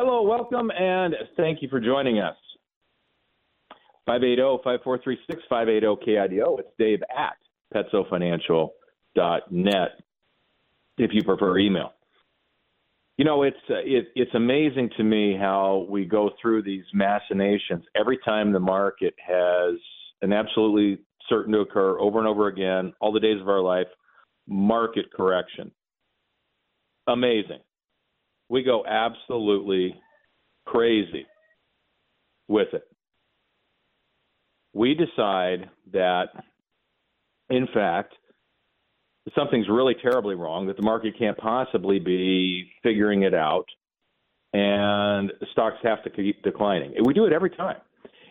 Hello, welcome, and thank you for joining us. 580-5436-580-KIDO. It's Dave at petsofinancial.net if you prefer email. You know, it's uh, it, it's amazing to me how we go through these machinations every time the market has an absolutely certain to occur over and over again, all the days of our life, market correction. Amazing. We go absolutely crazy with it we decide that, in fact, something's really terribly wrong, that the market can't possibly be figuring it out, and stocks have to keep declining. We do it every time.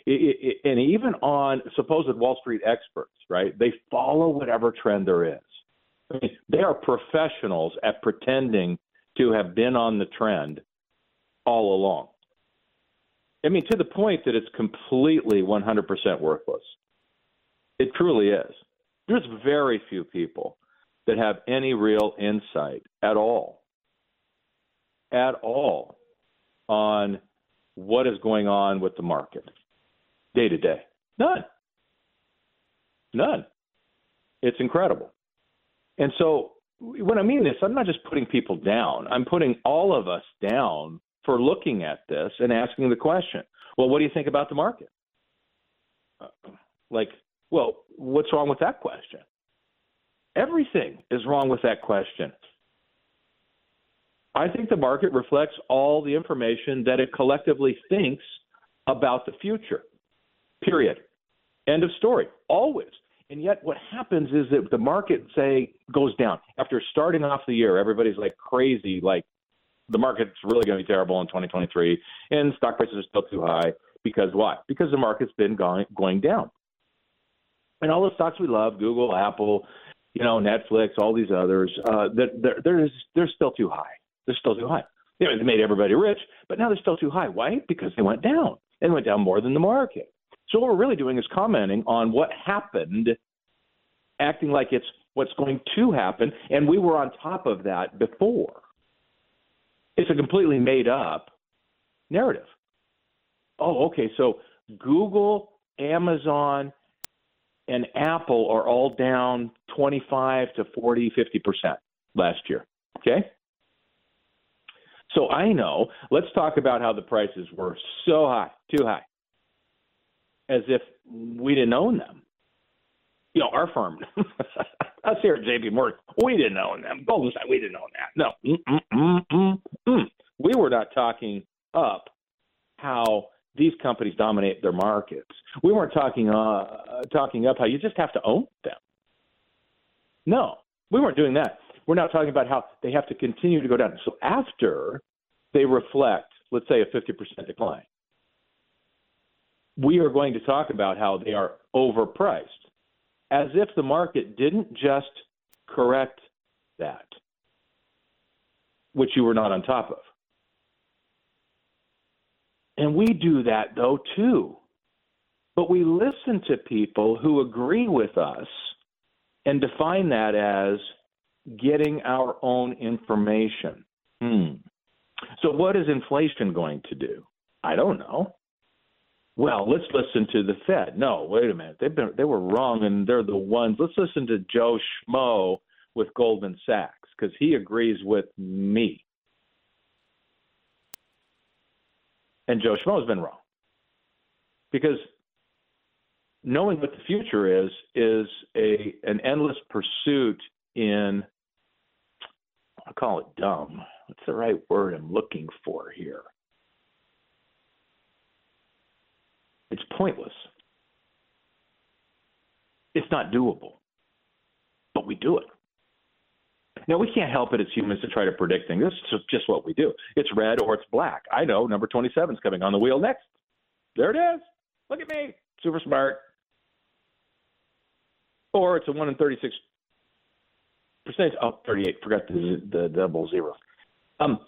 It, it, and even on supposed Wall Street experts, right? They follow whatever trend there is. I mean, they are professionals at pretending to have been on the trend all along. I mean, to the point that it's completely 100% worthless. It truly is. There's very few people that have any real insight at all, at all, on what is going on with the market day to day. None. None. It's incredible. And so when I mean this, I'm not just putting people down. I'm putting all of us down for looking at this and asking the question well, what do you think about the market? Like, well, what's wrong with that question? Everything is wrong with that question. I think the market reflects all the information that it collectively thinks about the future. Period. End of story. Always. And yet, what happens is that the market, say, goes down. After starting off the year, everybody's like crazy, like the market's really going to be terrible in 2023, and stock prices are still too high. Because why? Because the market's been going going down, and all the stocks we love, Google, Apple, you know, Netflix, all these others, uh, they're they're they're still too high. They're still too high. You know, they made everybody rich, but now they're still too high. Why? Because they went down and went down more than the market. So what we're really doing is commenting on what happened, acting like it's what's going to happen, and we were on top of that before. It's a completely made up narrative. Oh, okay. So Google, Amazon, and Apple are all down 25 to 40, 50% last year. Okay? So I know, let's talk about how the prices were so high, too high, as if we didn't own them. You know, our firm, us here at JP Morgan, we didn't own them. Goldman Sachs, we didn't own that. No, Mm-mm-mm-mm-mm. we were not talking up how these companies dominate their markets. We weren't talking uh, talking up how you just have to own them. No, we weren't doing that. We're not talking about how they have to continue to go down. So after they reflect, let's say, a 50% decline, we are going to talk about how they are overpriced, as if the market didn't just correct that, which you were not on top of. And we do that, though, too. But we listen to people who agree with us and define that as getting our own information. Hmm. So, what is inflation going to do? I don't know. Well, let's listen to the Fed. No, wait a minute. They've been they were wrong, and they're the ones. Let's listen to Joe Schmo with Goldman Sachs because he agrees with me. And Joe Schmo has been wrong. Because knowing what the future is is a an endless pursuit in I call it dumb. What's the right word I'm looking for here? It's pointless. It's not doable. But we do it. Now, we can't help it as humans to try to predict things. This is just what we do. It's red or it's black. I know number 27 is coming on the wheel next. There it is. Look at me. Super smart. Or it's a 1 in 36 percent. Oh, 38. Forgot the, the double zero. Um,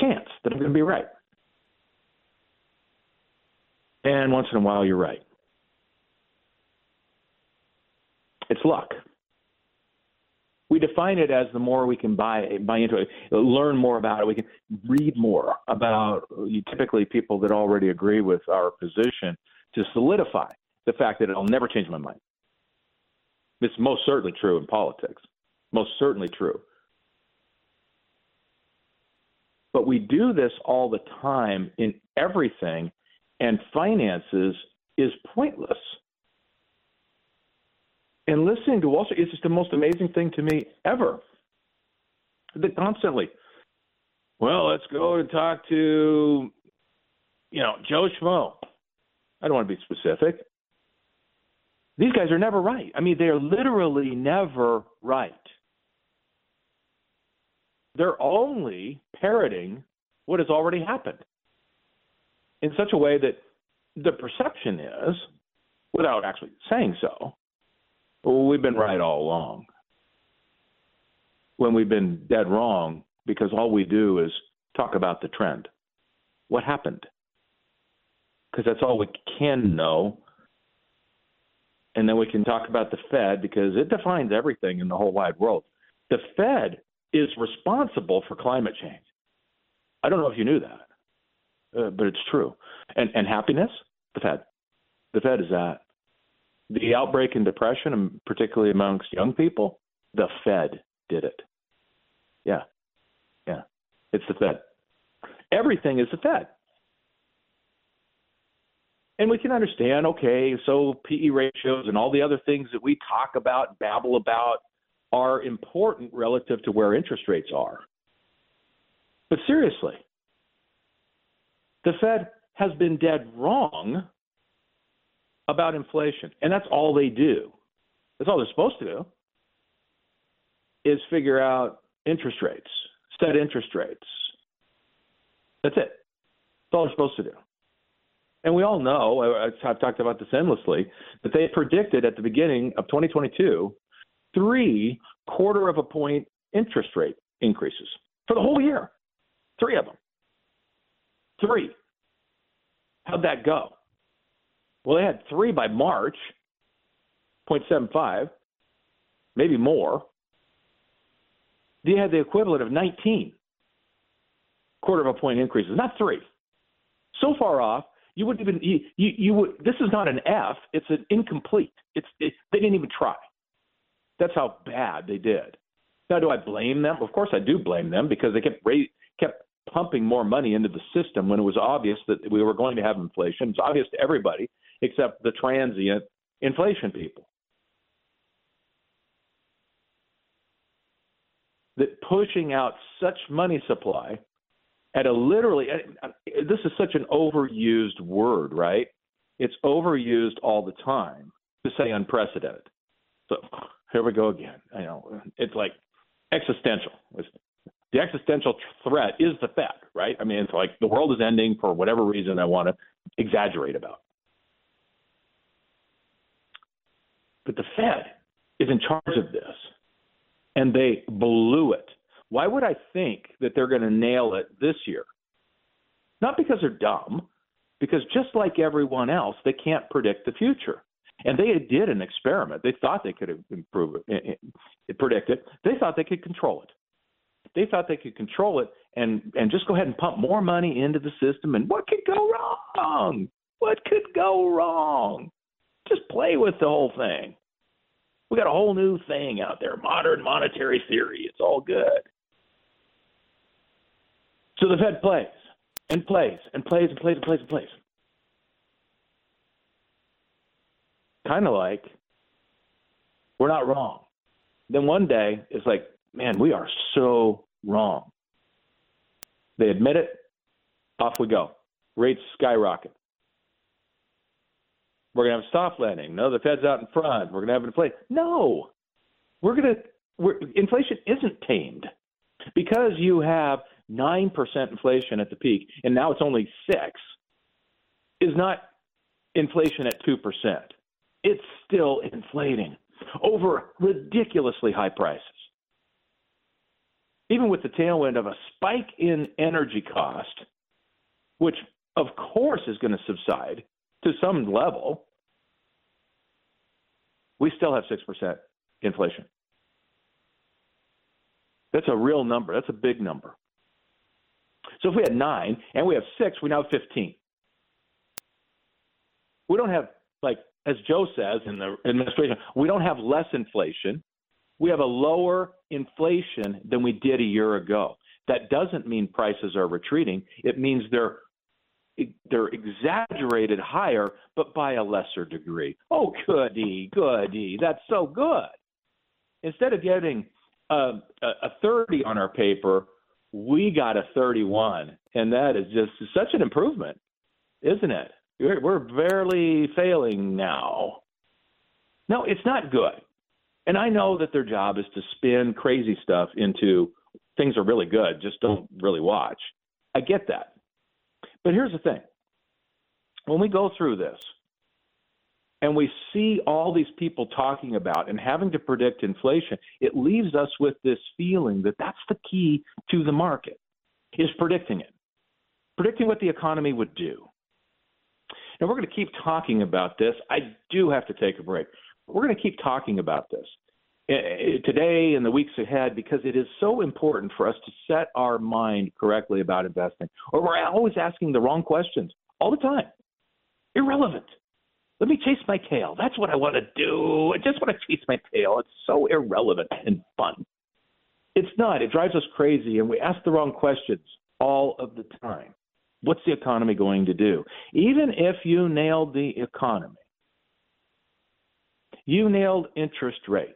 chance that I'm going to be right. And once in a while, you're right. It's luck. We define it as the more we can buy buy into it, learn more about it. We can read more about typically people that already agree with our position to solidify the fact that it'll never change my mind. It's most certainly true in politics. Most certainly true. But we do this all the time in everything, and finances is pointless. And listening to Wall Street is just the most amazing thing to me ever. That constantly, well, let's go and talk to, you know, Joe Schmo. I don't want to be specific. These guys are never right. I mean, they're literally never right. They're only parroting what has already happened in such a way that the perception is, without actually saying so, well, we've been right all along. When we've been dead wrong because all we do is talk about the trend. What happened? Because that's all we can know. And then we can talk about the Fed because it defines everything in the whole wide world. The Fed is responsible for climate change. I don't know if you knew that, uh, but it's true. And, and happiness, the Fed. The Fed is that the outbreak in depression, and particularly amongst young people, the Fed did it. Yeah. Yeah. It's the Fed. Everything is the Fed. And we can understand, okay, so PE ratios and all the other things that we talk about, babble about, are important relative to where interest rates are. But seriously, the Fed has been dead wrong about inflation. And that's all they do. That's all they're supposed to do is figure out interest rates, set interest rates. That's it. That's all they're supposed to do. And we all know, I've talked about this endlessly, that they predicted at the beginning of 2022 three quarter of a point interest rate increases for the whole year. Three of them. Three. How'd that go? Well, they had three by March, 0.75, maybe more. They had the equivalent of 19 quarter of a point increases, not three. So far off, you wouldn't even you, you, you would. This is not an F; it's an incomplete. It's it, they didn't even try. That's how bad they did. Now, do I blame them? Of course, I do blame them because they kept kept pumping more money into the system when it was obvious that we were going to have inflation. It's obvious to everybody except the transient inflation people. That pushing out such money supply at a literally, this is such an overused word, right? It's overused all the time to say unprecedented. So here we go again. I know it's like existential. The existential threat is the Fed, right? I mean, it's like the world is ending for whatever reason I want to exaggerate about. But the Fed is in charge of this, and they blew it. Why would I think that they're going to nail it this year? Not because they're dumb, because just like everyone else, they can't predict the future. And they did an experiment. They thought they could improve it, eh, eh, predict it. They thought they could control it. They thought they could control it and and just go ahead and pump more money into the system. And what could go wrong? What could go wrong? Just play with the whole thing. We got a whole new thing out there, modern monetary theory. It's all good. So the Fed plays and plays and plays and plays and plays and plays. Kind of like we're not wrong. Then one day it's like, man, we are so wrong. They admit it, off we go. Rates skyrocket. We're going to have soft landing. No, the Fed's out in front. We're going to have inflation. No, we're going to. We're, inflation isn't tamed because you have nine percent inflation at the peak, and now it's only six. Is not inflation at two percent. It's still inflating over ridiculously high prices. Even with the tailwind of a spike in energy cost, which of course is going to subside to some level, we still have 6% inflation. That's a real number. That's a big number. So if we had nine and we have six, we now have 15. We don't have, like, as Joe says in the administration, we don't have less inflation. We have a lower inflation than we did a year ago. That doesn't mean prices are retreating. It means they're they're exaggerated higher, but by a lesser degree. Oh, goody, goody, that's so good. Instead of getting um, a, a 30 on our paper, we got a 31, and that is just such an improvement, isn't it? We're, we're barely failing now. No, it's not good. And I know that their job is to spin crazy stuff into things are really good, just don't really watch. I get that. But here's the thing when we go through this and we see all these people talking about and having to predict inflation, it leaves us with this feeling that that's the key to the market is predicting it, predicting what the economy would do. And we're going to keep talking about this. I do have to take a break. We're going to keep talking about this Eh, eh, today and the weeks ahead because it is so important for us to set our mind correctly about investing. Or we're always asking the wrong questions all the time. Irrelevant. Let me chase my tail. That's what I want to do. I just want to chase my tail. It's so irrelevant and fun. It's not. It drives us crazy, and we ask the wrong questions all of the time. What's the economy going to do? Even if you nailed the economy, you nailed interest rates,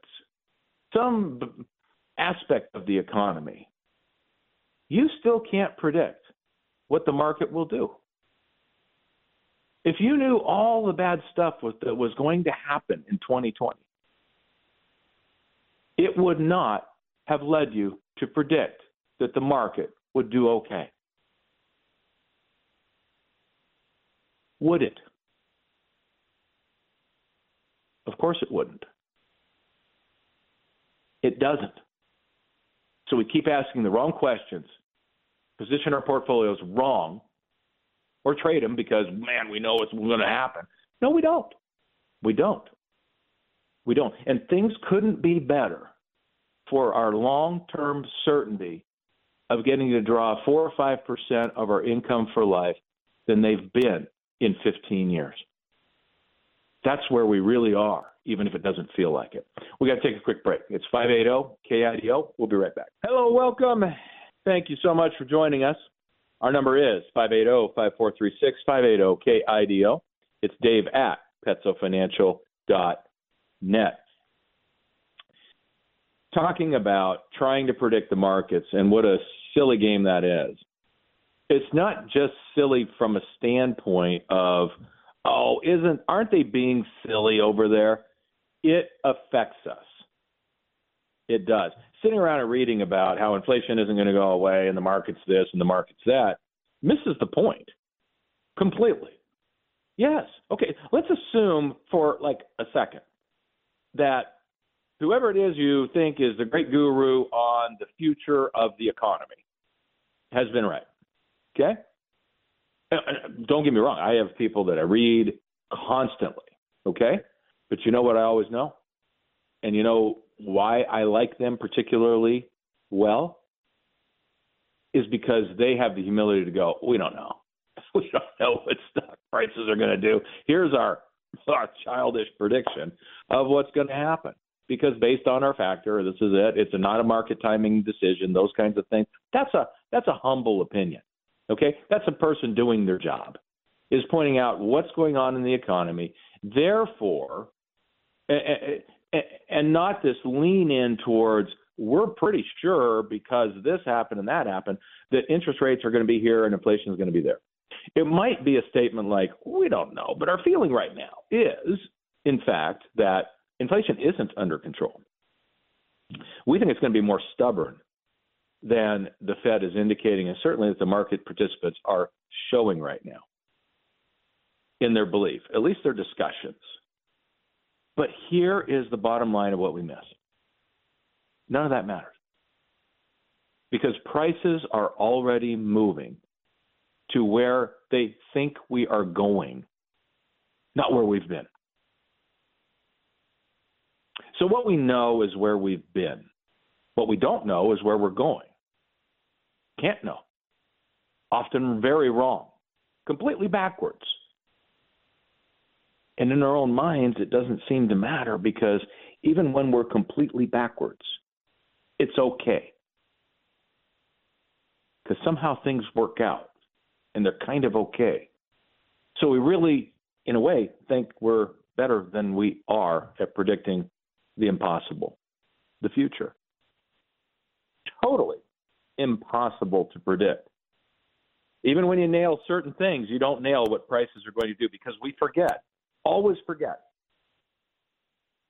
some aspect of the economy, you still can't predict what the market will do. If you knew all the bad stuff was, that was going to happen in 2020, it would not have led you to predict that the market would do okay. Would it? Of course it wouldn't. It doesn't. So we keep asking the wrong questions, position our portfolios wrong, or trade them because, man, we know it's going to happen. No, we don't. We don't. We don't. And things couldn't be better for our long term certainty of getting to draw 4 or 5% of our income for life than they've been in 15 years. That's where we really are, even if it doesn't feel like it. We got to take a quick break. It's 580 KIDO. We'll be right back. Hello, welcome. Thank you so much for joining us. Our number is 580 5436 580 KIDO. It's Dave at petsofinancial.net. Talking about trying to predict the markets and what a silly game that is it's not just silly from a standpoint of oh isn't aren't they being silly over there it affects us it does sitting around and reading about how inflation isn't going to go away and the market's this and the market's that misses the point completely yes okay let's assume for like a second that whoever it is you think is the great guru on the future of the economy has been right Okay? Uh, uh, don't get me wrong. I have people that I read constantly. Okay? But you know what I always know? And you know why I like them particularly well? Is because they have the humility to go, we don't know. We don't know what stock prices are going to do. Here's our, our childish prediction of what's going to happen. Because based on our factor, this is it. It's a, not a market timing decision. Those kinds of things. That's a that's a humble opinion. Okay, that's a person doing their job, is pointing out what's going on in the economy. Therefore, and not this lean in towards we're pretty sure because this happened and that happened that interest rates are going to be here and inflation is going to be there. It might be a statement like, we don't know, but our feeling right now is, in fact, that inflation isn't under control. We think it's going to be more stubborn than the Fed is indicating, and certainly that the market participants are showing right now in their belief, at least their discussions. But here is the bottom line of what we miss none of that matters because prices are already moving to where they think we are going, not where we've been. So, what we know is where we've been What we don't know is where we're going. Can't know. Often very wrong, completely backwards. And in our own minds, it doesn't seem to matter because even when we're completely backwards, it's okay. Because somehow things work out and they're kind of okay. So we really, in a way, think we're better than we are at predicting the impossible, the future. Totally impossible to predict. Even when you nail certain things, you don't nail what prices are going to do because we forget, always forget,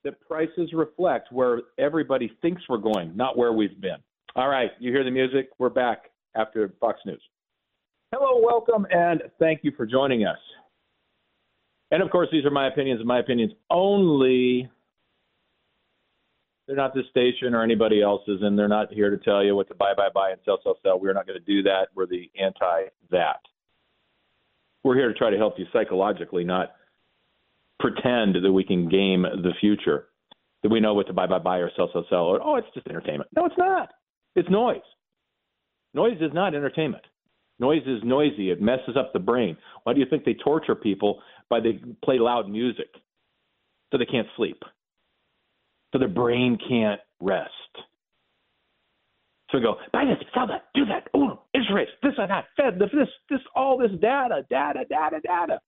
that prices reflect where everybody thinks we're going, not where we've been. All right, you hear the music? We're back after Fox News. Hello, welcome, and thank you for joining us. And of course, these are my opinions and my opinions only. They're not this station or anybody else's, and they're not here to tell you what to buy, buy, buy, and sell, sell, sell. We're not going to do that. We're the anti that. We're here to try to help you psychologically, not pretend that we can game the future, that we know what to buy, buy, buy, or sell, sell, sell, or, oh, it's just entertainment. No, it's not. It's noise. Noise is not entertainment. Noise is noisy. It messes up the brain. Why do you think they torture people by they play loud music so they can't sleep? So their brain can't rest. So we go, buy this, sell that, do that, oh, interest rates, this and that, Fed, this, this, all this data, data, data, data.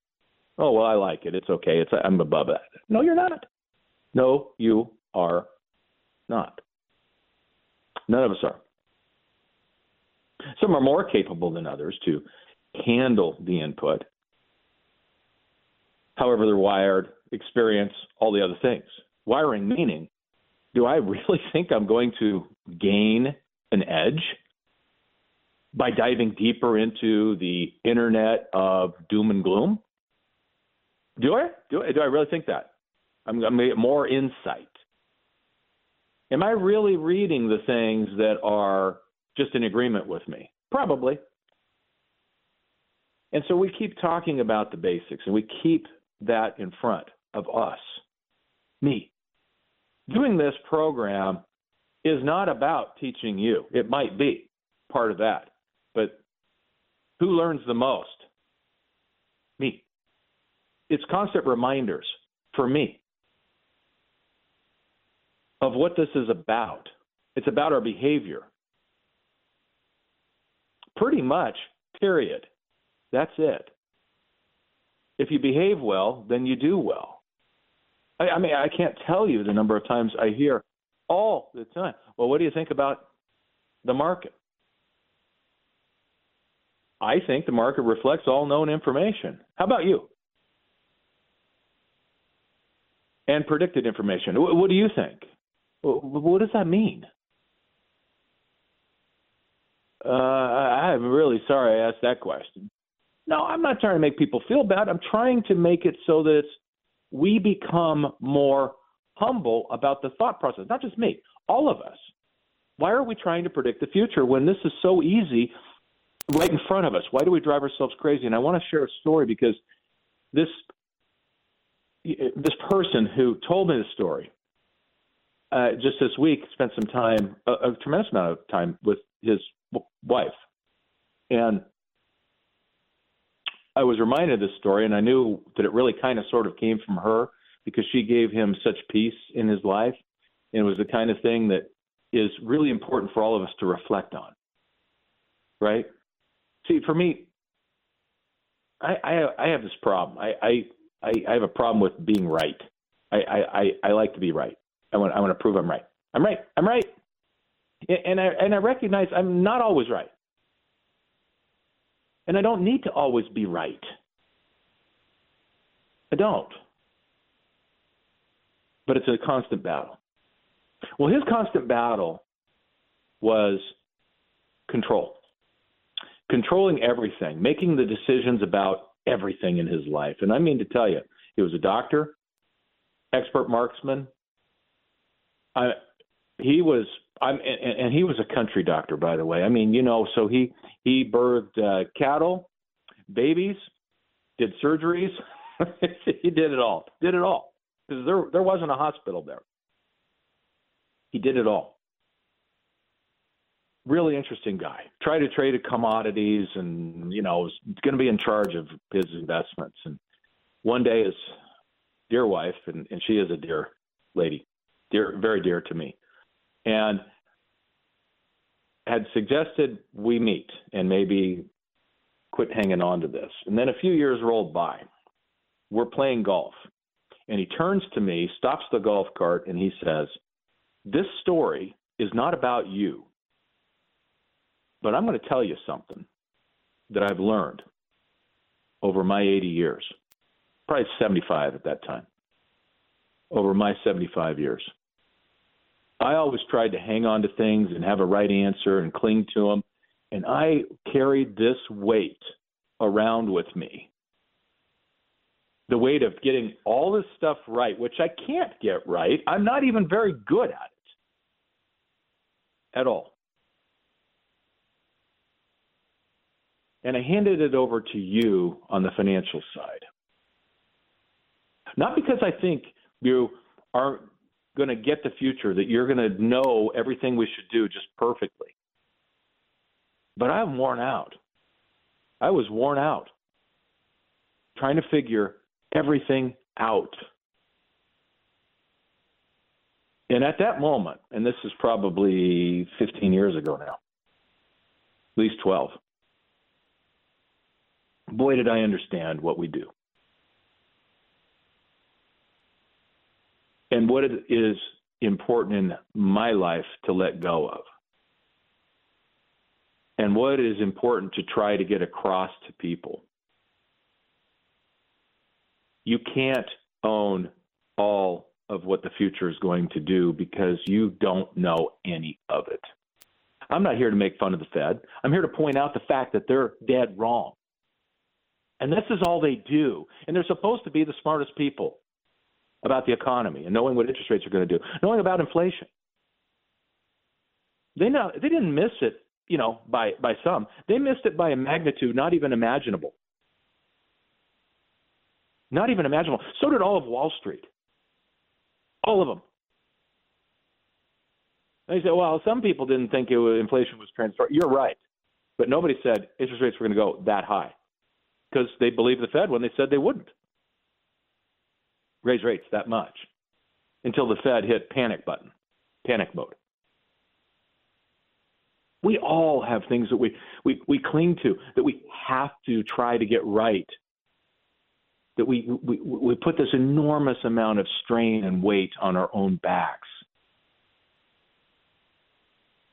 Oh well, I like it. It's okay. It's I'm above that. No, you're not. No, you are not. None of us are. Some are more capable than others to handle the input. However, they're wired, experience, all the other things. Wiring meaning, do I really think I'm going to gain an edge by diving deeper into the internet of doom and gloom? Do I? Do I, do I really think that? I'm, I'm going to get more insight. Am I really reading the things that are just in agreement with me? Probably. And so we keep talking about the basics and we keep that in front of us, me. Doing this program is not about teaching you. It might be part of that. But who learns the most? Me. It's constant reminders for me of what this is about. It's about our behavior. Pretty much, period. That's it. If you behave well, then you do well. I, I mean, I can't tell you the number of times I hear all the time, well, what do you think about the market? I think the market reflects all known information. How about you? And predicted information. What do you think? What does that mean? Uh, I'm really sorry I asked that question. No, I'm not trying to make people feel bad. I'm trying to make it so that we become more humble about the thought process. Not just me, all of us. Why are we trying to predict the future when this is so easy right in front of us? Why do we drive ourselves crazy? And I want to share a story because this this person who told me the story uh, just this week spent some time, a, a tremendous amount of time with his wife. And I was reminded of this story, and I knew that it really kind of sort of came from her because she gave him such peace in his life. And it was the kind of thing that is really important for all of us to reflect on. Right? See, for me, I I, I have this problem. I, I I I have a problem with being right. I I I like to be right. I want I want to prove I'm right. I'm right. I'm right and I and I recognize I'm not always right, and I don't need to always be right. I don't. But it's a constant battle. Well, his constant battle was control, controlling everything, making the decisions about everything in his life. And I mean to tell you, he was a doctor, expert marksman. I, he was I'm, and, and he was a country doctor, by the way. I mean, you know, so he he birthed uh, cattle, babies, did surgeries. he did it all. Did it all because there there wasn't a hospital there. He did it all. Really interesting guy. Tried to trade commodities, and you know was going to be in charge of his investments. And one day, his dear wife, and, and she is a dear lady, dear, very dear to me, and had suggested we meet and maybe quit hanging on to this. And then a few years rolled by. We're playing golf. And he turns to me, stops the golf cart, and he says, This story is not about you. But I'm going to tell you something that I've learned over my 80 years, probably 75 at that time, over my 75 years. I always tried to hang on to things and have a right answer and cling to them. And I carried this weight around with me the weight of getting all this stuff right, which I can't get right. I'm not even very good at it at all. And I handed it over to you on the financial side. Not because I think you are going to get the future, that you're going to know everything we should do just perfectly. But I'm worn out. I was worn out trying to figure everything out. And at that moment, and this is probably 15 years ago now, at least 12, boy, did I understand what we do. And what it is important in my life to let go of. And what is important to try to get across to people you can't own all of what the future is going to do because you don't know any of it. I'm not here to make fun of the Fed. I'm here to point out the fact that they're dead wrong. And this is all they do. And they're supposed to be the smartest people about the economy and knowing what interest rates are going to do, knowing about inflation. They know they didn't miss it, you know, by by some. They missed it by a magnitude not even imaginable. Not even imaginable. So did all of Wall Street. All of them. And you say, well, some people didn't think it was, inflation was transitory. You're right. But nobody said interest rates were going to go that high because they believed the Fed when they said they wouldn't raise rates that much until the Fed hit panic button, panic mode. We all have things that we, we, we cling to that we have to try to get right that we, we, we put this enormous amount of strain and weight on our own backs.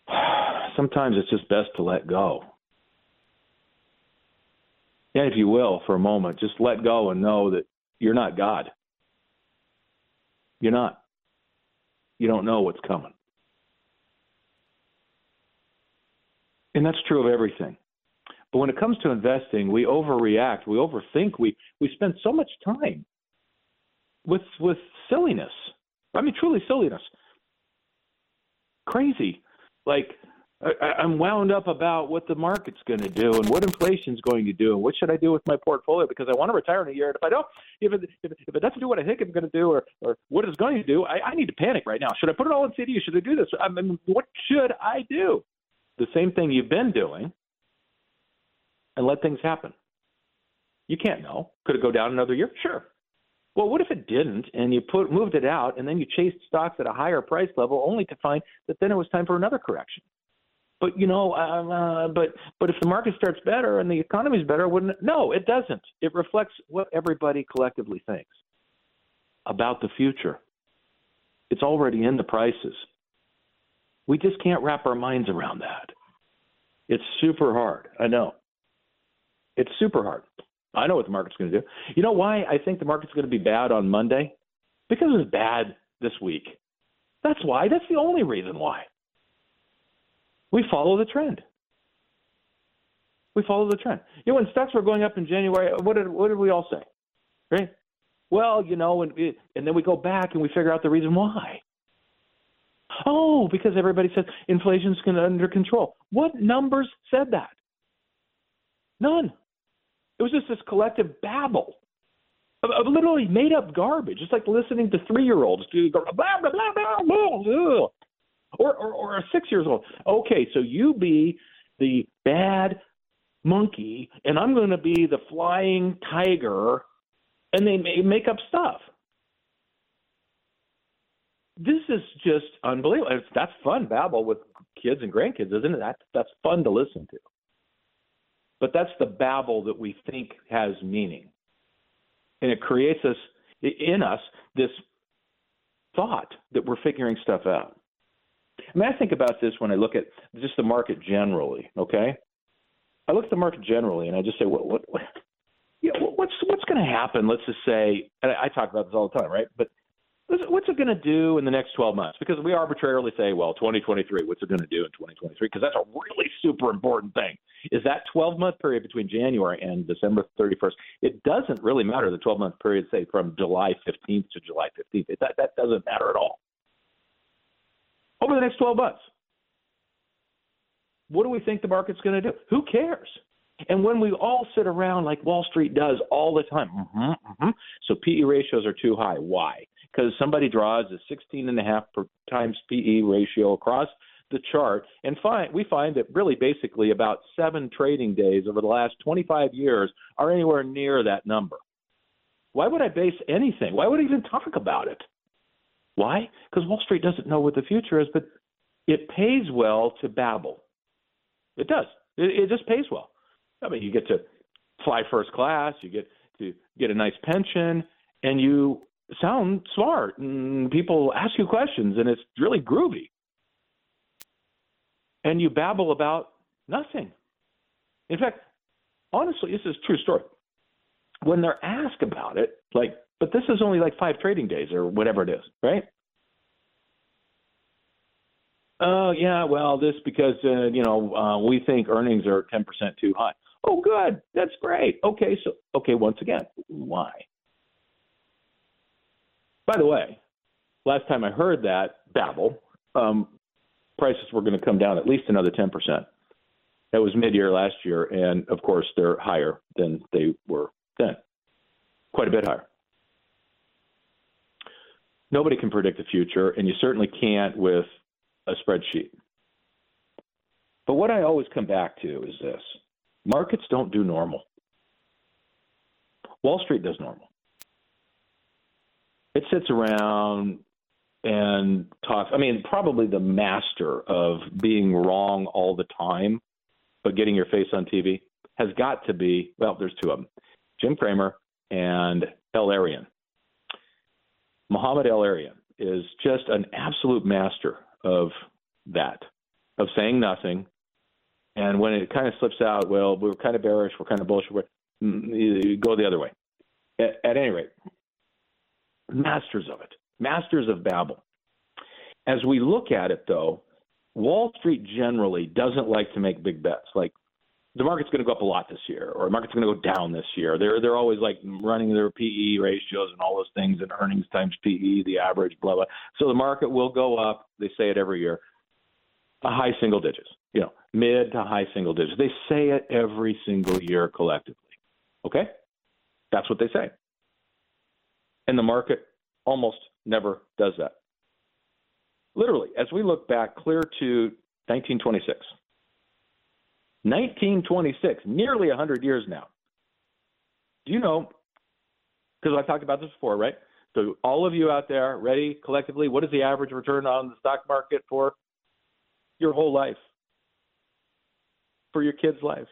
Sometimes it's just best to let go. And if you will, for a moment, just let go and know that you're not God. You're not. You don't know what's coming. And that's true of everything. But when it comes to investing, we overreact, we overthink, we we spend so much time with with silliness. I mean, truly silliness. Crazy. Like I, I'm wound up about what the market's going to do and what inflation's going to do and what should I do with my portfolio because I want to retire in a year. And if I don't, if it if, if it doesn't do what I think it's going to do or or what it's going to do, I, I need to panic right now. Should I put it all in CD? Should I do this? I mean, what should I do? The same thing you've been doing and let things happen. You can't know. Could it go down another year? Sure. Well, what if it didn't, and you put moved it out, and then you chased stocks at a higher price level, only to find that then it was time for another correction? But you know, uh, but but if the market starts better and the economy's better, wouldn't it? No, it doesn't. It reflects what everybody collectively thinks about the future. It's already in the prices. We just can't wrap our minds around that. It's super hard. I know. It's super hard. I know what the market's going to do. You know why I think the market's going to be bad on Monday? Because it was bad this week. That's why. That's the only reason why. We follow the trend. We follow the trend. You know, when stocks were going up in January, what did what did we all say? Right? Well, you know, and and then we go back and we figure out the reason why. Oh, because everybody says inflation's under control. What numbers said that? None. It was just this collective babble of, of literally made up garbage. It's like listening to three year olds do blah, blah, blah, blah, blah, blah. Or, or, or a six years old. Okay, so you be the bad monkey, and I'm going to be the flying tiger, and they make up stuff. This is just unbelievable. That's fun babble with kids and grandkids, isn't it? That, that's fun to listen to. But that's the babble that we think has meaning. And it creates us in us this thought that we're figuring stuff out. I mean, I think about this when I look at just the market generally. Okay, I look at the market generally, and I just say, what, what, what yeah, what's what's going to happen? Let's just say, and I, I talk about this all the time, right? But what's it going to do in the next 12 months? Because we arbitrarily say, well, 2023, what's it going to do in 2023? Because that's a really super important thing. Is that 12 month period between January and December 31st? It doesn't really matter the 12 month period, say from July 15th to July 15th. It, that that doesn't matter at all. Over the next 12 months, what do we think the market's going to do? Who cares? And when we all sit around like Wall Street does all the time, mm-hmm, mm-hmm, so PE ratios are too high. Why? Because somebody draws a 16 and a half times PE ratio across the chart and find we find that really basically about seven trading days over the last 25 years are anywhere near that number. Why would I base anything? Why would I even talk about it? Why? Because Wall Street doesn't know what the future is, but it pays well to babble. It does. It, it just pays well. I mean, you get to fly first class, you get to get a nice pension, and you sound smart, and people ask you questions, and it's really groovy. And you babble about nothing. In fact, honestly, this is a true story. When they're asked about it, like, but this is only like five trading days or whatever it is, right? Oh yeah, well, this because uh, you know uh, we think earnings are ten percent too high. Oh, good, that's great. Okay, so okay, once again, why? By the way, last time I heard that babble, um, prices were going to come down at least another ten percent. That was mid-year last year, and of course they're higher than they were then, quite a bit higher. Nobody can predict the future, and you certainly can't with a spreadsheet. But what I always come back to is this markets don't do normal. Wall Street does normal. It sits around and talks. I mean, probably the master of being wrong all the time, but getting your face on TV has got to be well, there's two of them Jim Cramer and El-Erian. Mohamed El-Erian is just an absolute master of that, of saying nothing. And when it kind of slips out, well, we're kind of bearish, we're kind of bullish, we're, mm, go the other way. At, at any rate, masters of it, masters of babble. As we look at it, though, Wall Street generally doesn't like to make big bets. Like the market's going to go up a lot this year, or the market's going to go down this year. They're they're always like running their PE ratios and all those things, and earnings times PE, the average, blah blah. So the market will go up. They say it every year, a high single digits, you know, mid to high single digits. They say it every single year collectively. Okay, that's what they say, and the market almost never does that. Literally, as we look back clear to 1926 1926, nearly 100 years now. Do you know? Because I've talked about this before, right? So, all of you out there, ready collectively? What is the average return on the stock market for your whole life? For your kid's life?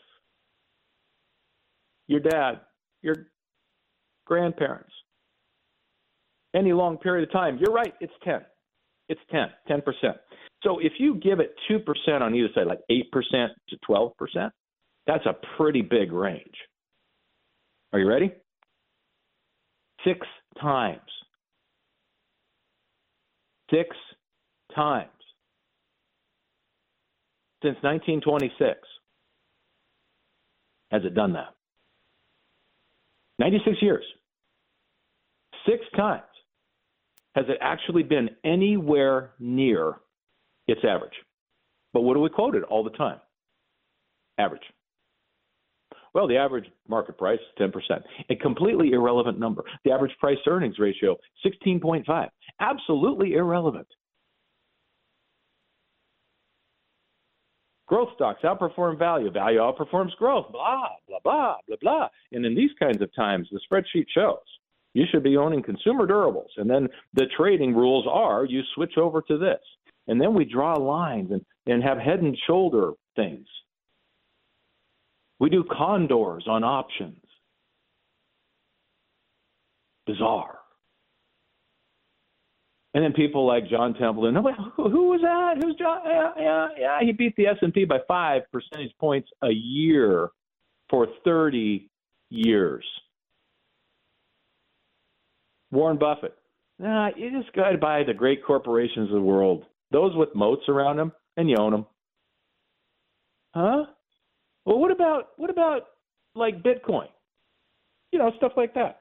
Your dad? Your grandparents? Any long period of time? You're right, it's 10. It's 10, 10%. So if you give it 2% on either side, like 8% to 12%, that's a pretty big range. Are you ready? Six times. Six times. Since 1926 has it done that. 96 years. Six times has it actually been anywhere near it's average. But what do we quote it all the time? Average. Well, the average market price is 10%. A completely irrelevant number. The average price earnings ratio, 16.5. Absolutely irrelevant. Growth stocks outperform value. Value outperforms growth. Blah, blah, blah, blah, blah. And in these kinds of times, the spreadsheet shows you should be owning consumer durables. And then the trading rules are you switch over to this. And then we draw lines and, and have head and shoulder things. We do condors on options. Bizarre. And then people like John Templeton, who, who was that? Who's John? Yeah, yeah, yeah. He beat the S&P by five percentage points a year for 30 years. Warren Buffett. Nah, you just got to buy the great corporations of the world, those with moats around them, and you own them. Huh? Well, what about what about like Bitcoin? You know, stuff like that.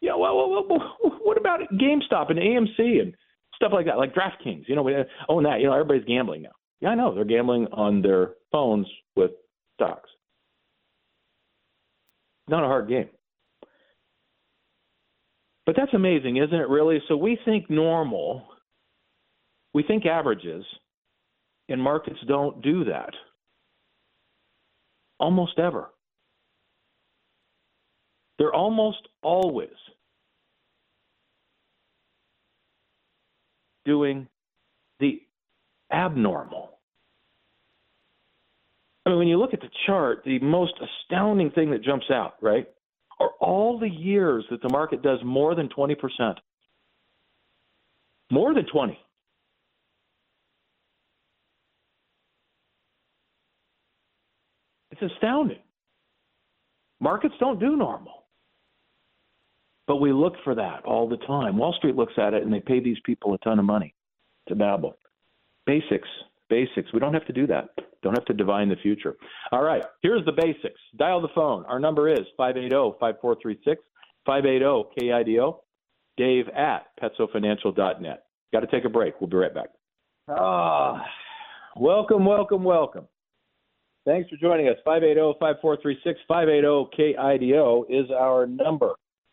Yeah, well, well, well, what about GameStop and AMC and stuff like that, like DraftKings? You know, we own that. You know, everybody's gambling now. Yeah, I know they're gambling on their phones with stocks. Not a hard game. But that's amazing, isn't it, really? So we think normal, we think averages, and markets don't do that. Almost ever. They're almost always doing the abnormal. I mean, when you look at the chart, the most astounding thing that jumps out, right, are all the years that the market does more than 20%. More than 20. It's astounding. Markets don't do normal. But we look for that all the time. Wall Street looks at it and they pay these people a ton of money to babble. Basics, basics. We don't have to do that. Don't have to divine the future. All right, here's the basics. Dial the phone. Our number is 580 5436 580 KIDO. Dave at petsofinancial.net. Got to take a break. We'll be right back. Ah, welcome, welcome, welcome. Thanks for joining us. 580 5436 580 KIDO is our number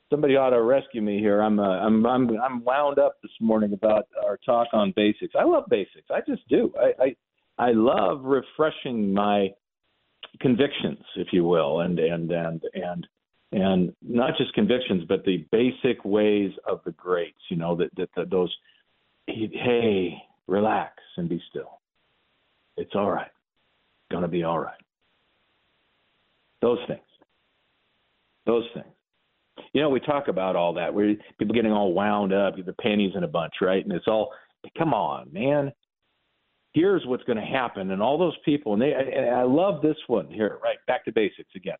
somebody ought to rescue me here. I'm uh, I'm I'm I'm wound up this morning about our talk on basics. I love basics. I just do. I I, I love refreshing my convictions, if you will, and and and and and not just convictions, but the basic ways of the greats. You know that that, that those hey, relax and be still. It's all right. Gonna be all right. Those things. Those things you know, we talk about all that. We're people getting all wound up, the panties in a bunch, right? And it's all, come on, man. Here's what's going to happen, and all those people, and they, and I love this one here. Right, back to basics again.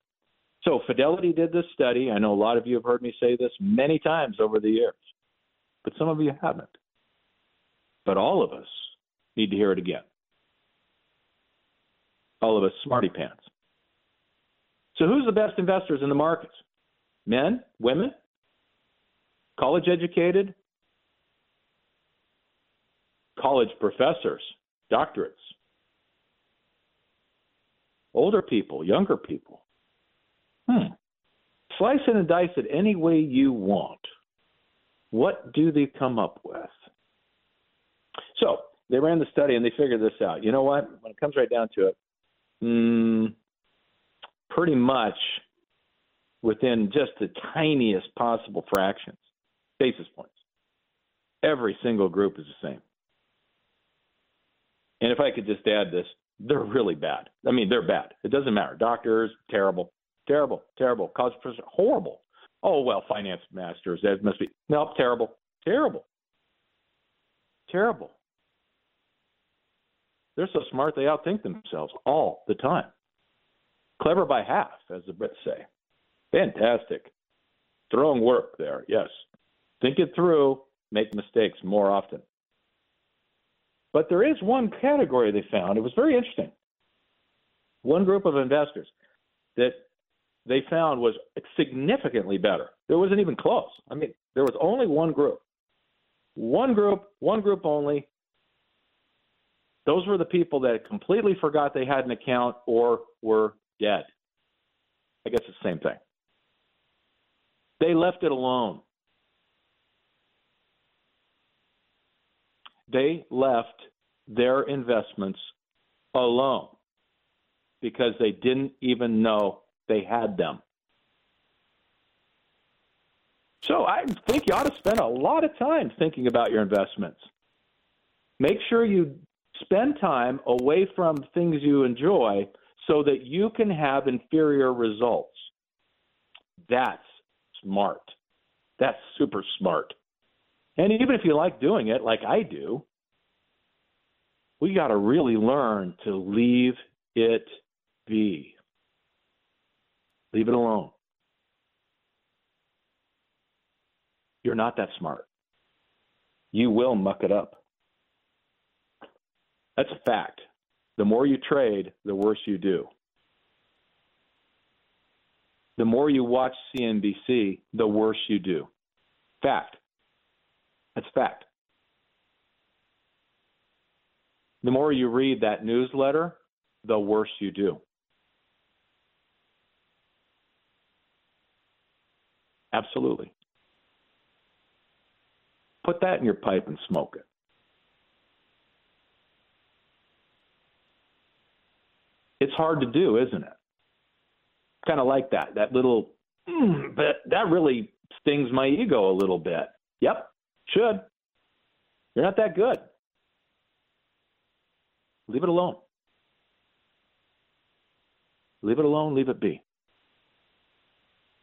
So Fidelity did this study. I know a lot of you have heard me say this many times over the years, but some of you haven't. But all of us need to hear it again. All of us smarty pants. So who's the best investors in the markets? Men, women, college educated, college professors, doctorates, older people, younger people. Hmm. Slice it and dice it any way you want. What do they come up with? So they ran the study and they figured this out. You know what? When it comes right down to it, mm, pretty much within just the tiniest possible fractions, basis points. Every single group is the same. And if I could just add this, they're really bad. I mean, they're bad. It doesn't matter. Doctors, terrible, terrible, terrible. Cause horrible. Oh well, finance masters, that must be no, terrible, terrible, terrible. They're so smart they outthink themselves all the time. Clever by half, as the Brits say. Fantastic. Strong work there, yes. Think it through, make mistakes more often. But there is one category they found. It was very interesting. One group of investors that they found was significantly better. There wasn't even close. I mean, there was only one group. One group, one group only. Those were the people that completely forgot they had an account or were dead. I guess it's the same thing. They left it alone. They left their investments alone because they didn't even know they had them. So I think you ought to spend a lot of time thinking about your investments. Make sure you spend time away from things you enjoy so that you can have inferior results. That's smart. That's super smart. And even if you like doing it, like I do, we got to really learn to leave it be. Leave it alone. You're not that smart. You will muck it up. That's a fact. The more you trade, the worse you do. The more you watch CNBC, the worse you do. Fact. That's fact. The more you read that newsletter, the worse you do. Absolutely. Put that in your pipe and smoke it. It's hard to do, isn't it? Kind of like that. That little, mm, but that really stings my ego a little bit. Yep, should. You're not that good. Leave it alone. Leave it alone, leave it be.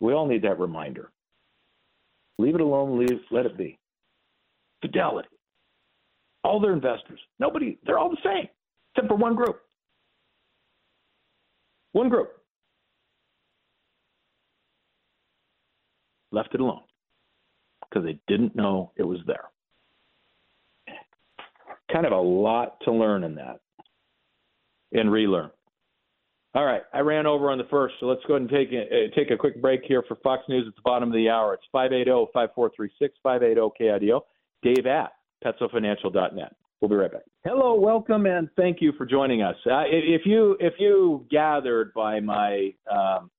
We all need that reminder. Leave it alone, leave let it be. Fidelity. All their investors. Nobody, they're all the same, except for one group. One group. Left it alone because they didn't know it was there. Kind of a lot to learn in that and relearn. All right, I ran over on the first, so let's go ahead and take a, uh, take a quick break here for Fox News at the bottom of the hour. It's 580-5436, 580-KIDO, dave at petsofinancial.net. We'll be right back. Hello, welcome, and thank you for joining us. Uh, if you if you gathered by my um,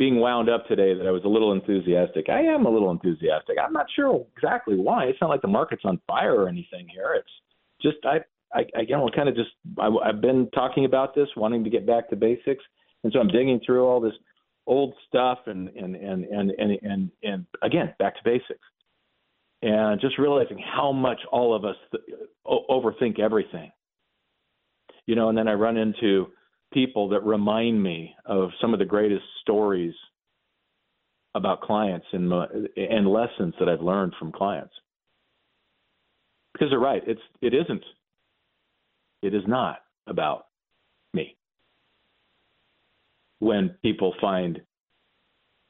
being wound up today that I was a little enthusiastic, I am a little enthusiastic. I'm not sure exactly why. It's not like the market's on fire or anything here. It's just I I, you know kind of just I, I've been talking about this, wanting to get back to basics, and so I'm digging through all this old stuff and and and and and and, and again back to basics and just realizing how much all of us th- overthink everything. You know, and then I run into people that remind me of some of the greatest stories about clients and and lessons that I've learned from clients. Because they're right, it's it isn't. It is not about me. When people find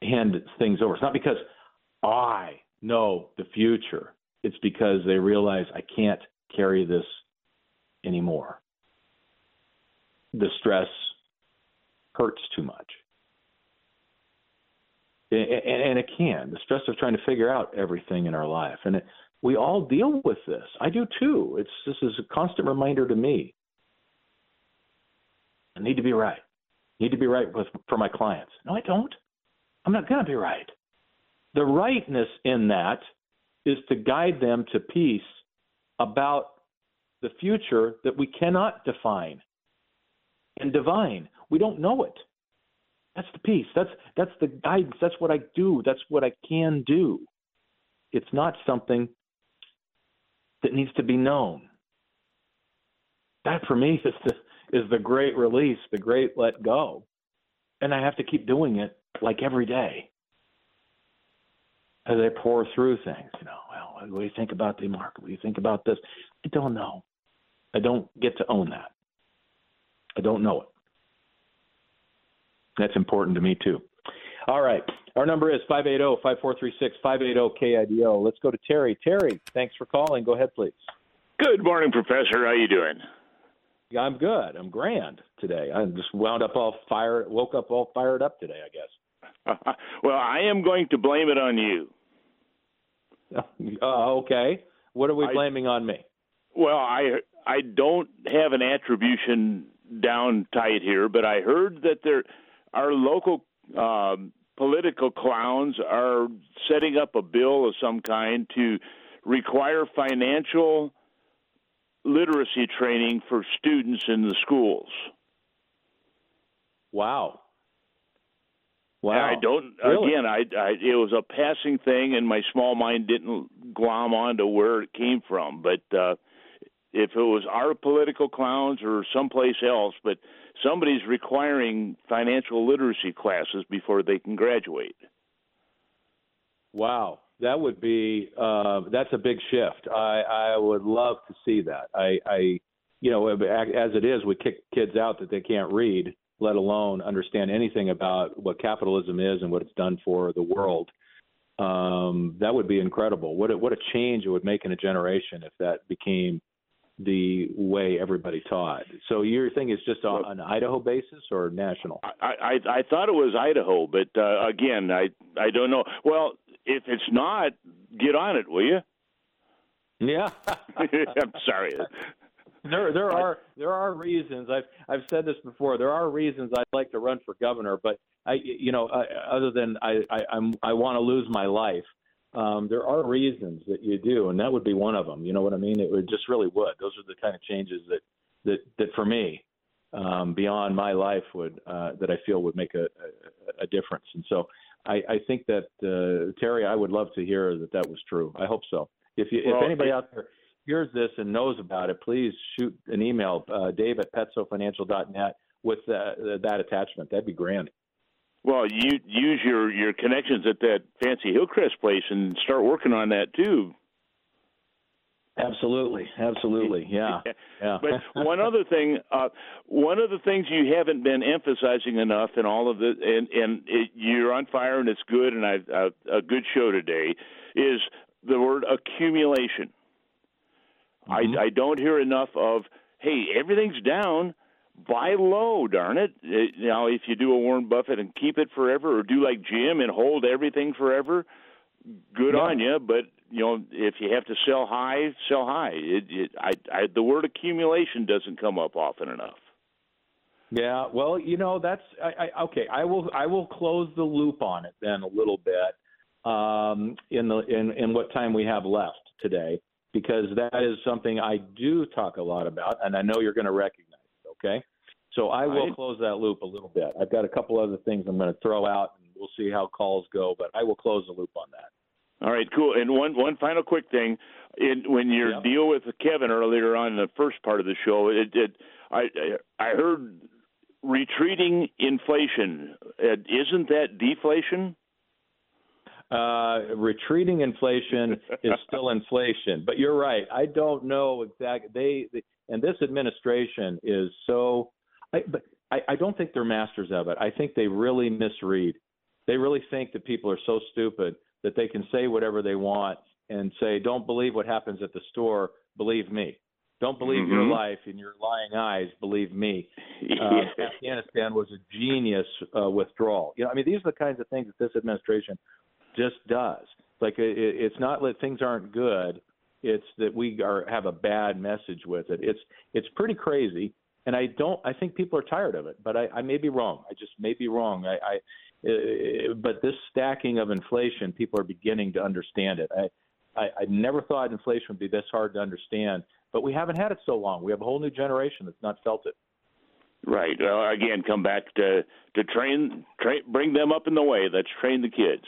hand things over, it's not because I know the future. It's because they realize I can't carry this anymore. The stress hurts too much. And, it can the stress of trying to figure out everything in our life, and it, we all deal with this. I do too. It's this is a constant reminder to me. I need to be right. I need to be right with for my clients. No, I don't. I'm not going to be right. The rightness in that is to guide them to peace about the future that we cannot define and divine. We don't know it. That's the peace. That's that's the guidance. That's what I do. That's what I can do. It's not something that needs to be known. That for me is the is the great release, the great let go. And I have to keep doing it like every day as I pore through things. You know, well, what do you think about the market? What do you think about this? I don't know. I don't get to own that. I don't know it. That's important to me too. All right. Our number is 580-5436, 580-KIDO. Let's go to Terry. Terry, thanks for calling. Go ahead, please. Good morning, Professor. How are you doing? I'm good. I'm grand today. I just wound up all fired, woke up all fired up today, I guess. well, I am going to blame it on you. Uh, okay. What are we blaming on me? Well, I I don't have an attribution down tight here, but I heard that there our local um, political clowns are setting up a bill of some kind to require financial literacy training for students in the schools. Wow. Wow. I don't. Really? Again, I, I it was a passing thing, and my small mind didn't glom onto where it came from. But uh, if it was our political clowns or someplace else, but somebody's requiring financial literacy classes before they can graduate. Wow, that would be uh, that's a big shift. I I would love to see that. I I you know as it is, we kick kids out that they can't read let alone understand anything about what capitalism is and what it's done for the world. Um, that would be incredible. What a, what a change it would make in a generation if that became the way everybody taught. So your thing is just on an Idaho basis or national? I, I I thought it was Idaho, but uh, again, I I don't know. Well, if it's not, get on it, will you? Yeah. I'm sorry. there there are there are reasons I've I've said this before. There are reasons I'd like to run for governor, but I you know uh, other than I, I I'm I want to lose my life. Um, there are reasons that you do, and that would be one of them. You know what I mean? It would just really would. Those are the kind of changes that that that for me, um, beyond my life, would uh, that I feel would make a, a, a difference. And so I, I think that uh, Terry, I would love to hear that that was true. I hope so. If you, well, if anybody out there hears this and knows about it, please shoot an email, uh, dave at petsofinancial.net with uh, that attachment. That'd be grand. Well, you use your your connections at that fancy Hillcrest place and start working on that too. Absolutely, absolutely, yeah, yeah. but one other thing, uh, one of the things you haven't been emphasizing enough in all of the, and and it, you're on fire and it's good, and I uh, a good show today, is the word accumulation. Mm-hmm. I, I don't hear enough of, hey, everything's down. Buy low, darn it. it. Now, if you do a Warren Buffett and keep it forever, or do like Jim and hold everything forever, good yeah. on you. But you know, if you have to sell high, sell high. It, it, I, I, the word accumulation doesn't come up often enough. Yeah, well, you know, that's I, I, okay. I will I will close the loop on it then a little bit um, in the in in what time we have left today because that is something I do talk a lot about, and I know you're going to recognize. Okay, so I will right. close that loop a little bit. I've got a couple other things I'm going to throw out, and we'll see how calls go, but I will close the loop on that. All right, cool. And one one final quick thing, in, when your yep. deal with Kevin earlier on in the first part of the show, it, it I I heard retreating inflation. Isn't that deflation? Uh, retreating inflation is still inflation, but you're right. I don't know exactly. They, they and this administration is so. I, but I, I don't think they're masters of it. I think they really misread. They really think that people are so stupid that they can say whatever they want and say, "Don't believe what happens at the store. Believe me." Don't believe mm-hmm. your life and your lying eyes. Believe me. Uh, Afghanistan was a genius uh, withdrawal. You know, I mean, these are the kinds of things that this administration just does. Like it, it's not that things aren't good; it's that we are have a bad message with it. It's it's pretty crazy, and I don't. I think people are tired of it, but I, I may be wrong. I just may be wrong. I, I uh, but this stacking of inflation, people are beginning to understand it. I, I, I never thought inflation would be this hard to understand, but we haven't had it so long. We have a whole new generation that's not felt it. Right. Well, again, come back to to train, train, bring them up in the way. Let's train the kids.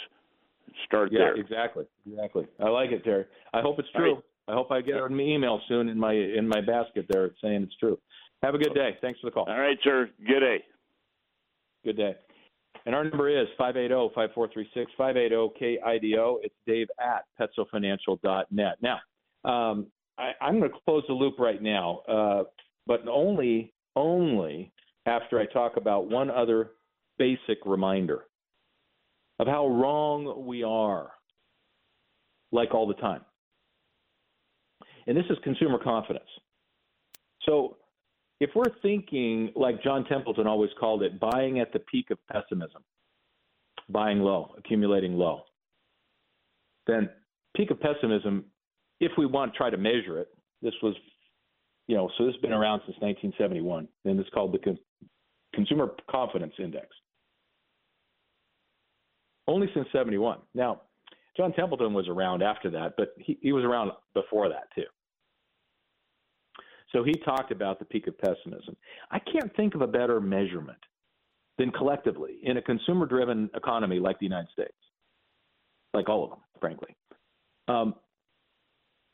Start yeah, there. exactly, exactly. I like it, Terry. I hope it's true. Right. I hope I get an email soon in my in my basket there saying it's true. Have a good day. Thanks for the call. All right, sir. Good day. Good day. And our number is 580-5436, 580-KIDO. It's dave at petsofinancial.net. Now, um, I, am going to close the loop right now, uh, but only, only after I talk about one other basic reminder of how wrong we are, like all the time. And this is consumer confidence. So if we're thinking, like John Templeton always called it, buying at the peak of pessimism, buying low, accumulating low, then peak of pessimism, if we want to try to measure it, this was, you know, so this has been around since 1971, and it's called the Con- Consumer Confidence Index only since 71. Now, John Templeton was around after that, but he, he was around before that too. So he talked about the peak of pessimism. I can't think of a better measurement than collectively in a consumer driven economy like the United States, like all of them, frankly. Um,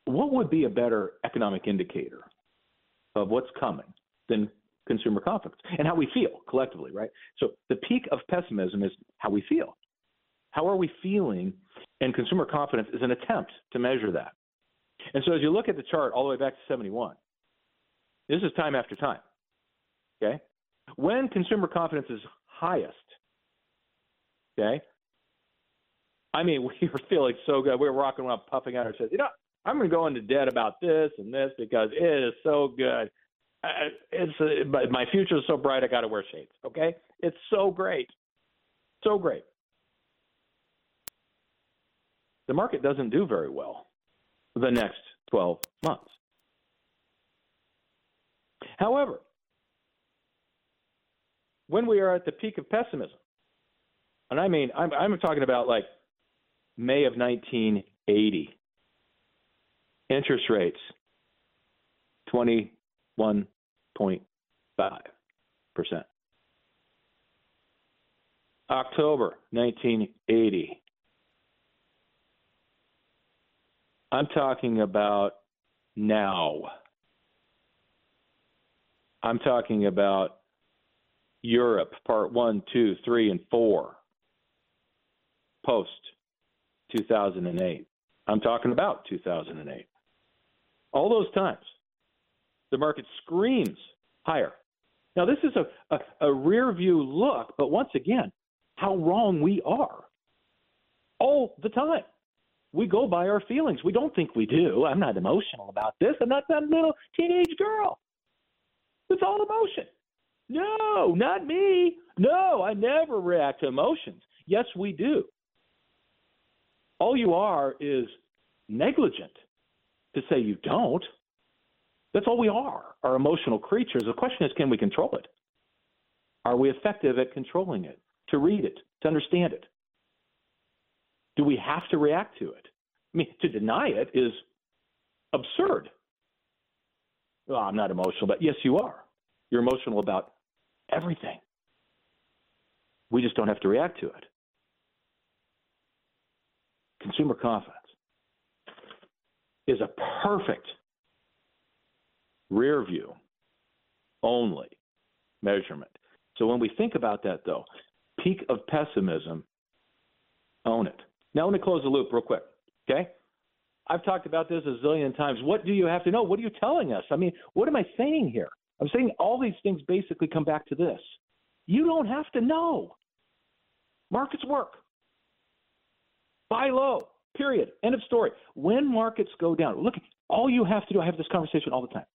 what would be a better economic indicator of what's coming than consumer confidence and how we feel collectively, right? So the peak of pessimism is how we feel. How are we feeling? And consumer confidence is an attempt to measure that. And so as you look at the chart all the way back to 71, this is time after time. Okay? When consumer confidence is highest, okay? I mean, we were feeling so good. We were walking around puffing out our chest. You know, I'm going to go into debt about this and this because it is so good. it's uh, my future is so bright. I got to wear shades. Okay, it's so great, so great. The market doesn't do very well the next 12 months. However, when we are at the peak of pessimism, and I mean, I'm, I'm talking about like May of 1980, interest rates 21.5%. October 1980. I'm talking about now. I'm talking about Europe, part one, two, three, and four, post 2008. I'm talking about 2008. All those times, the market screams higher. Now, this is a, a, a rear view look, but once again, how wrong we are all the time. We go by our feelings. We don't think we do. I'm not emotional about this. I'm not that little teenage girl. It's all emotion. No, not me. No, I never react to emotions. Yes, we do. All you are is negligent to say you don't. That's all we are, are emotional creatures. The question is, can we control it? Are we effective at controlling it, to read it, to understand it? Do we have to react to it? I mean, to deny it is absurd. I'm not emotional, but yes, you are. You're emotional about everything. We just don't have to react to it. Consumer confidence is a perfect rear view only measurement. So when we think about that, though, peak of pessimism, own it. Now, let me close the loop real quick. Okay? I've talked about this a zillion times. What do you have to know? What are you telling us? I mean, what am I saying here? I'm saying all these things basically come back to this. You don't have to know. Markets work. Buy low, period. End of story. When markets go down, look, all you have to do, I have this conversation all the time.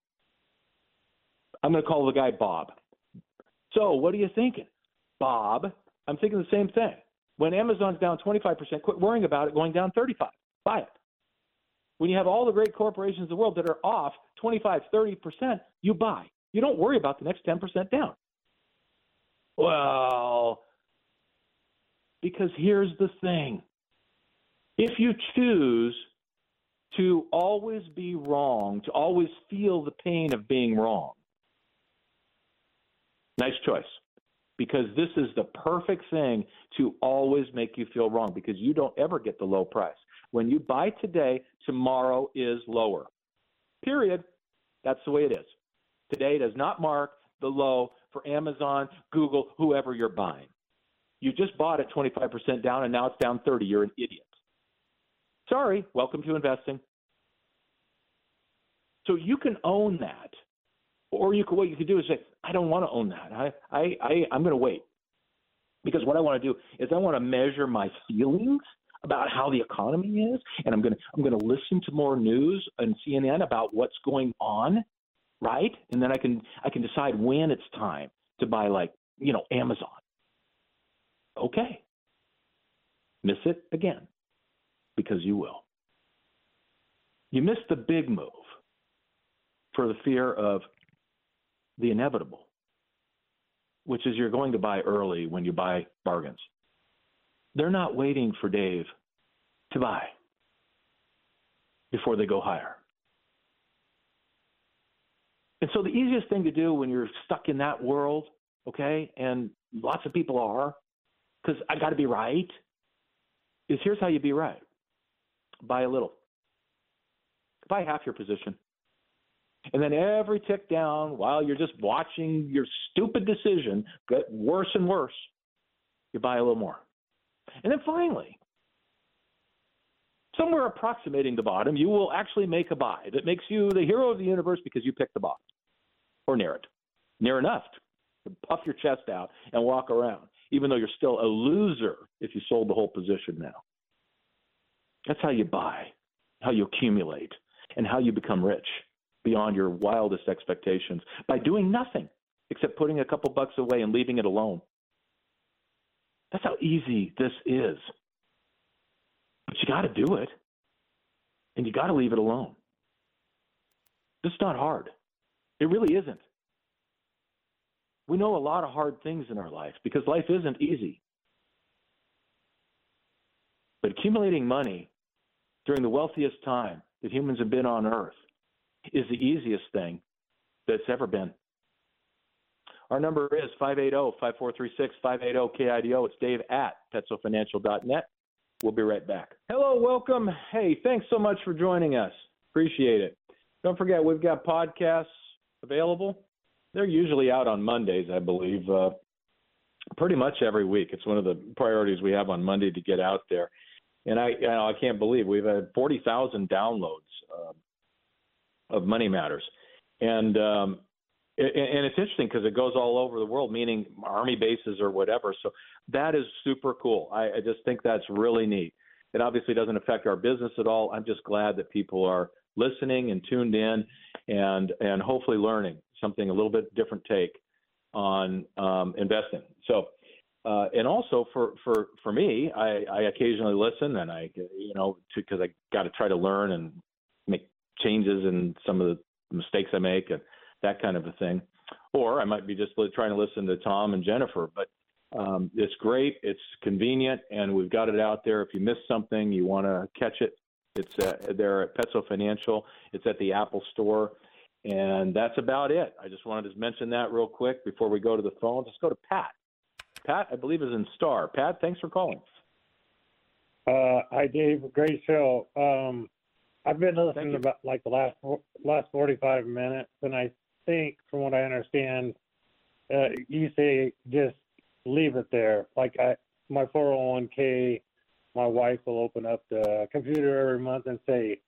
I'm going to call the guy Bob. So, what are you thinking? Bob, I'm thinking the same thing. When Amazon's down 25%, quit worrying about it going down 35. Buy it. When you have all the great corporations in the world that are off 25, 30%, you buy. You don't worry about the next 10% down. Well, because here's the thing if you choose to always be wrong, to always feel the pain of being wrong, nice choice. Because this is the perfect thing to always make you feel wrong because you don't ever get the low price. When you buy today, tomorrow is lower. Period. That's the way it is. Today does not mark the low for Amazon, Google, whoever you're buying. You just bought it 25% down and now it's down 30. You're an idiot. Sorry, welcome to investing. So you can own that. Or you could, what you could do is say, I don't want to own that. I, I, I, I'm going to wait. Because what I want to do is I want to measure my feelings about how the economy is, and I'm going to I'm going to listen to more news and CNN about what's going on, right? And then I can I can decide when it's time to buy like you know Amazon. Okay, miss it again because you will. You miss the big move for the fear of the inevitable, which is you're going to buy early when you buy bargains. They're not waiting for Dave to buy before they go higher. And so the easiest thing to do when you're stuck in that world, okay, and lots of people are, because I got to be right, is here's how you be right buy a little, buy half your position. And then every tick down while you're just watching your stupid decision get worse and worse, you buy a little more. And then finally, somewhere approximating the bottom, you will actually make a buy that makes you the hero of the universe because you picked the bottom or near it, near enough to puff your chest out and walk around, even though you're still a loser if you sold the whole position now. That's how you buy, how you accumulate, and how you become rich beyond your wildest expectations by doing nothing except putting a couple bucks away and leaving it alone. That's how easy this is. But you got to do it, and you got to leave it alone. This is not hard. It really isn't. We know a lot of hard things in our life because life isn't easy. But accumulating money during the wealthiest time that humans have been on earth is the easiest thing that's ever been. Our number is 580-5436, 580-KIDO. It's Dave at PetsoFinancial.net. We'll be right back. Hello, welcome. Hey, thanks so much for joining us. Appreciate it. Don't forget, we've got podcasts available. They're usually out on Mondays, I believe, uh, pretty much every week. It's one of the priorities we have on Monday to get out there. And I, you know, I can't believe we've had 40,000 downloads uh, of Money Matters. And um, and it's interesting because it goes all over the world, meaning army bases or whatever. So that is super cool. I, I just think that's really neat. It obviously doesn't affect our business at all. I'm just glad that people are listening and tuned in, and and hopefully learning something a little bit different take on um, investing. So. Uh, and also for, for, for me, I, I occasionally listen and I, you know, because I got to try to learn and changes in some of the mistakes I make and that kind of a thing. Or I might be just trying to listen to Tom and Jennifer, but um, it's great, it's convenient, and we've got it out there. If you miss something, you want to catch it, it's uh, there at Petso Financial. It's at the Apple Store, and that's about it. I just wanted to mention that real quick before we go to the phone. Let's go to Pat. Pat, I believe, is in Star. Pat, thanks for calling. Uh, hi, Dave. Great show. Um, I've been listening about like the last last 45 minutes, and I think, from what I understand, uh, you say just leave it there. Like I, my 401k, my wife will open up the computer every month and say,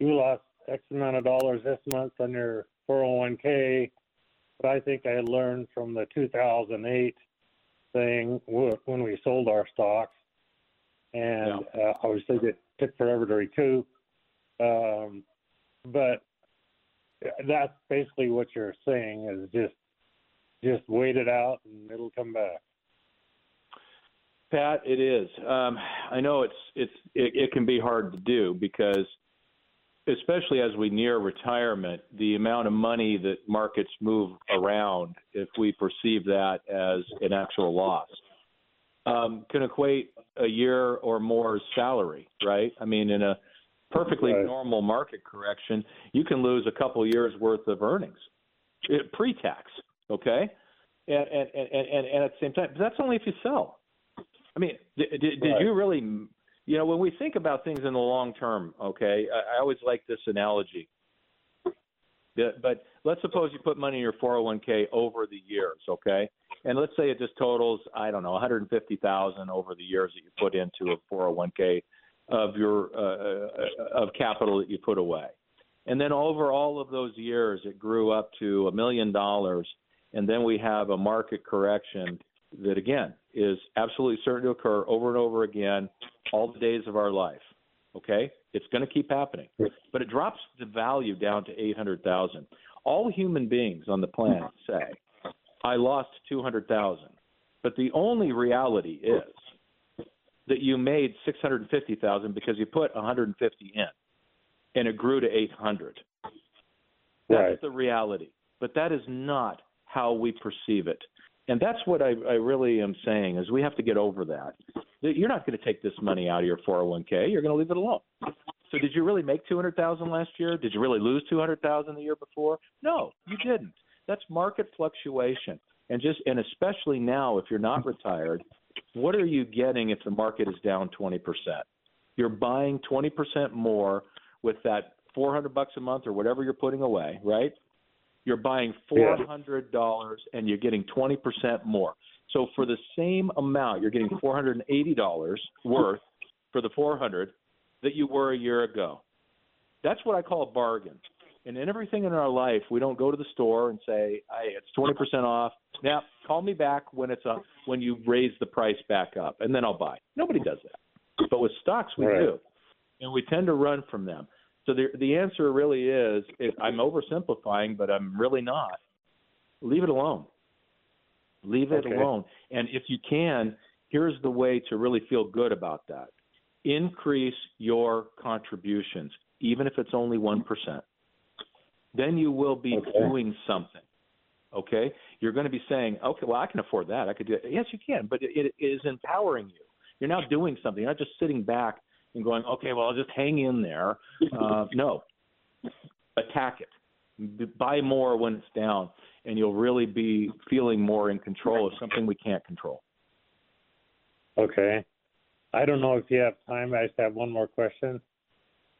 "You lost X amount of dollars this month on your 401k." But I think I learned from the 2008 thing when we sold our stocks, and yeah. uh, obviously it took forever to recoup. Um, but that's basically what you're saying is just just wait it out and it'll come back. Pat, it is. Um, I know it's it's it, it can be hard to do because, especially as we near retirement, the amount of money that markets move around, if we perceive that as an actual loss, um, can equate a year or more salary. Right? I mean, in a perfectly right. normal market correction, you can lose a couple years worth of earnings, eh, pre-tax. Okay, and and and and, and at the same time, but that's only if you sell. I mean, did, did, did you really? You know, when we think about things in the long term, okay, I, I always like this analogy. But let's suppose you put money in your 401k over the years, okay? And let's say it just totals, I don't know, 150,000 over the years that you put into a 401k of your uh, uh, of capital that you put away. And then over all of those years, it grew up to a million dollars. And then we have a market correction that, again, is absolutely certain to occur over and over again all the days of our life. Okay? It's going to keep happening. But it drops the value down to 800,000. All human beings on the planet say, I lost 200,000. But the only reality is that you made 650,000 because you put 150 in and it grew to 800. That's right. the reality. But that is not how we perceive it. And that's what I, I really am saying is we have to get over that. You're not going to take this money out of your 401k. You're going to leave it alone. So did you really make 200,000 last year? Did you really lose 200,000 the year before? No, you didn't. That's market fluctuation. And just and especially now if you're not retired, what are you getting if the market is down 20%? You're buying 20% more with that 400 bucks a month or whatever you're putting away, right? You're buying $400 and you're getting 20% more. So for the same amount, you're getting $480 worth for the 400 that you were a year ago. That's what I call a bargain. And in everything in our life, we don't go to the store and say, "Hey, it's 20% off." Now, call me back when it's up when you raise the price back up, and then I'll buy. Nobody does that. But with stocks, we Right. do, and we tend to run from them. So the the answer really is, I'm oversimplifying, but I'm really not. Leave it alone. Leave it Okay. alone. And if you can, here's the way to really feel good about that. Increase your contributions, even if it's only 1%. Then you will be Okay. doing something. Okay? You're going to be saying, okay, well, I can afford that. I could do it. Yes, you can, but it, it is empowering you. You're now doing something. You're not just sitting back and going, okay, well, I'll just hang in there. Uh, no, attack it. Buy more when it's down, and you'll really be feeling more in control of something we can't control. Okay. I don't know if you have time. I just have one more question.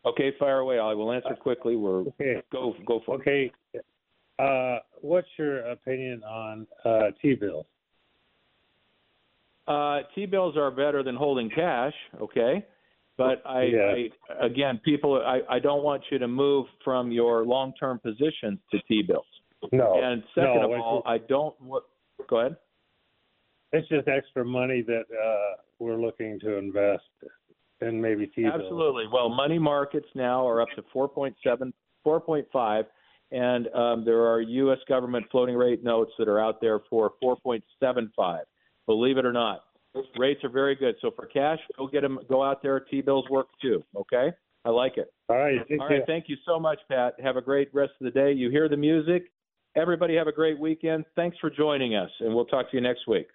Okay, fire away. I will answer quickly. We're Okay. go go for it. Okay. Uh, what's your opinion on uh, T-bills? Uh, T bills are better than holding cash, okay? But I, Yeah. I again, people, I, I don't want you to move from your long term positions to T bills. No. and second no, of all, I don't. What, go ahead. It's just extra money that uh, we're looking to invest in maybe T-bills. Absolutely. Well, money markets now are up to 4.7, 4.5, and um, there are U.S. government floating rate notes that are out there for 4.75. Believe it or not, rates are very good. So for cash, go get them. Go out there. T-bills work too. Okay, I like it. All right. Thank All you. Thank you so much, Pat. Have a great rest of the day. You hear the music. Everybody have a great weekend. Thanks for joining us, and we'll talk to you next week.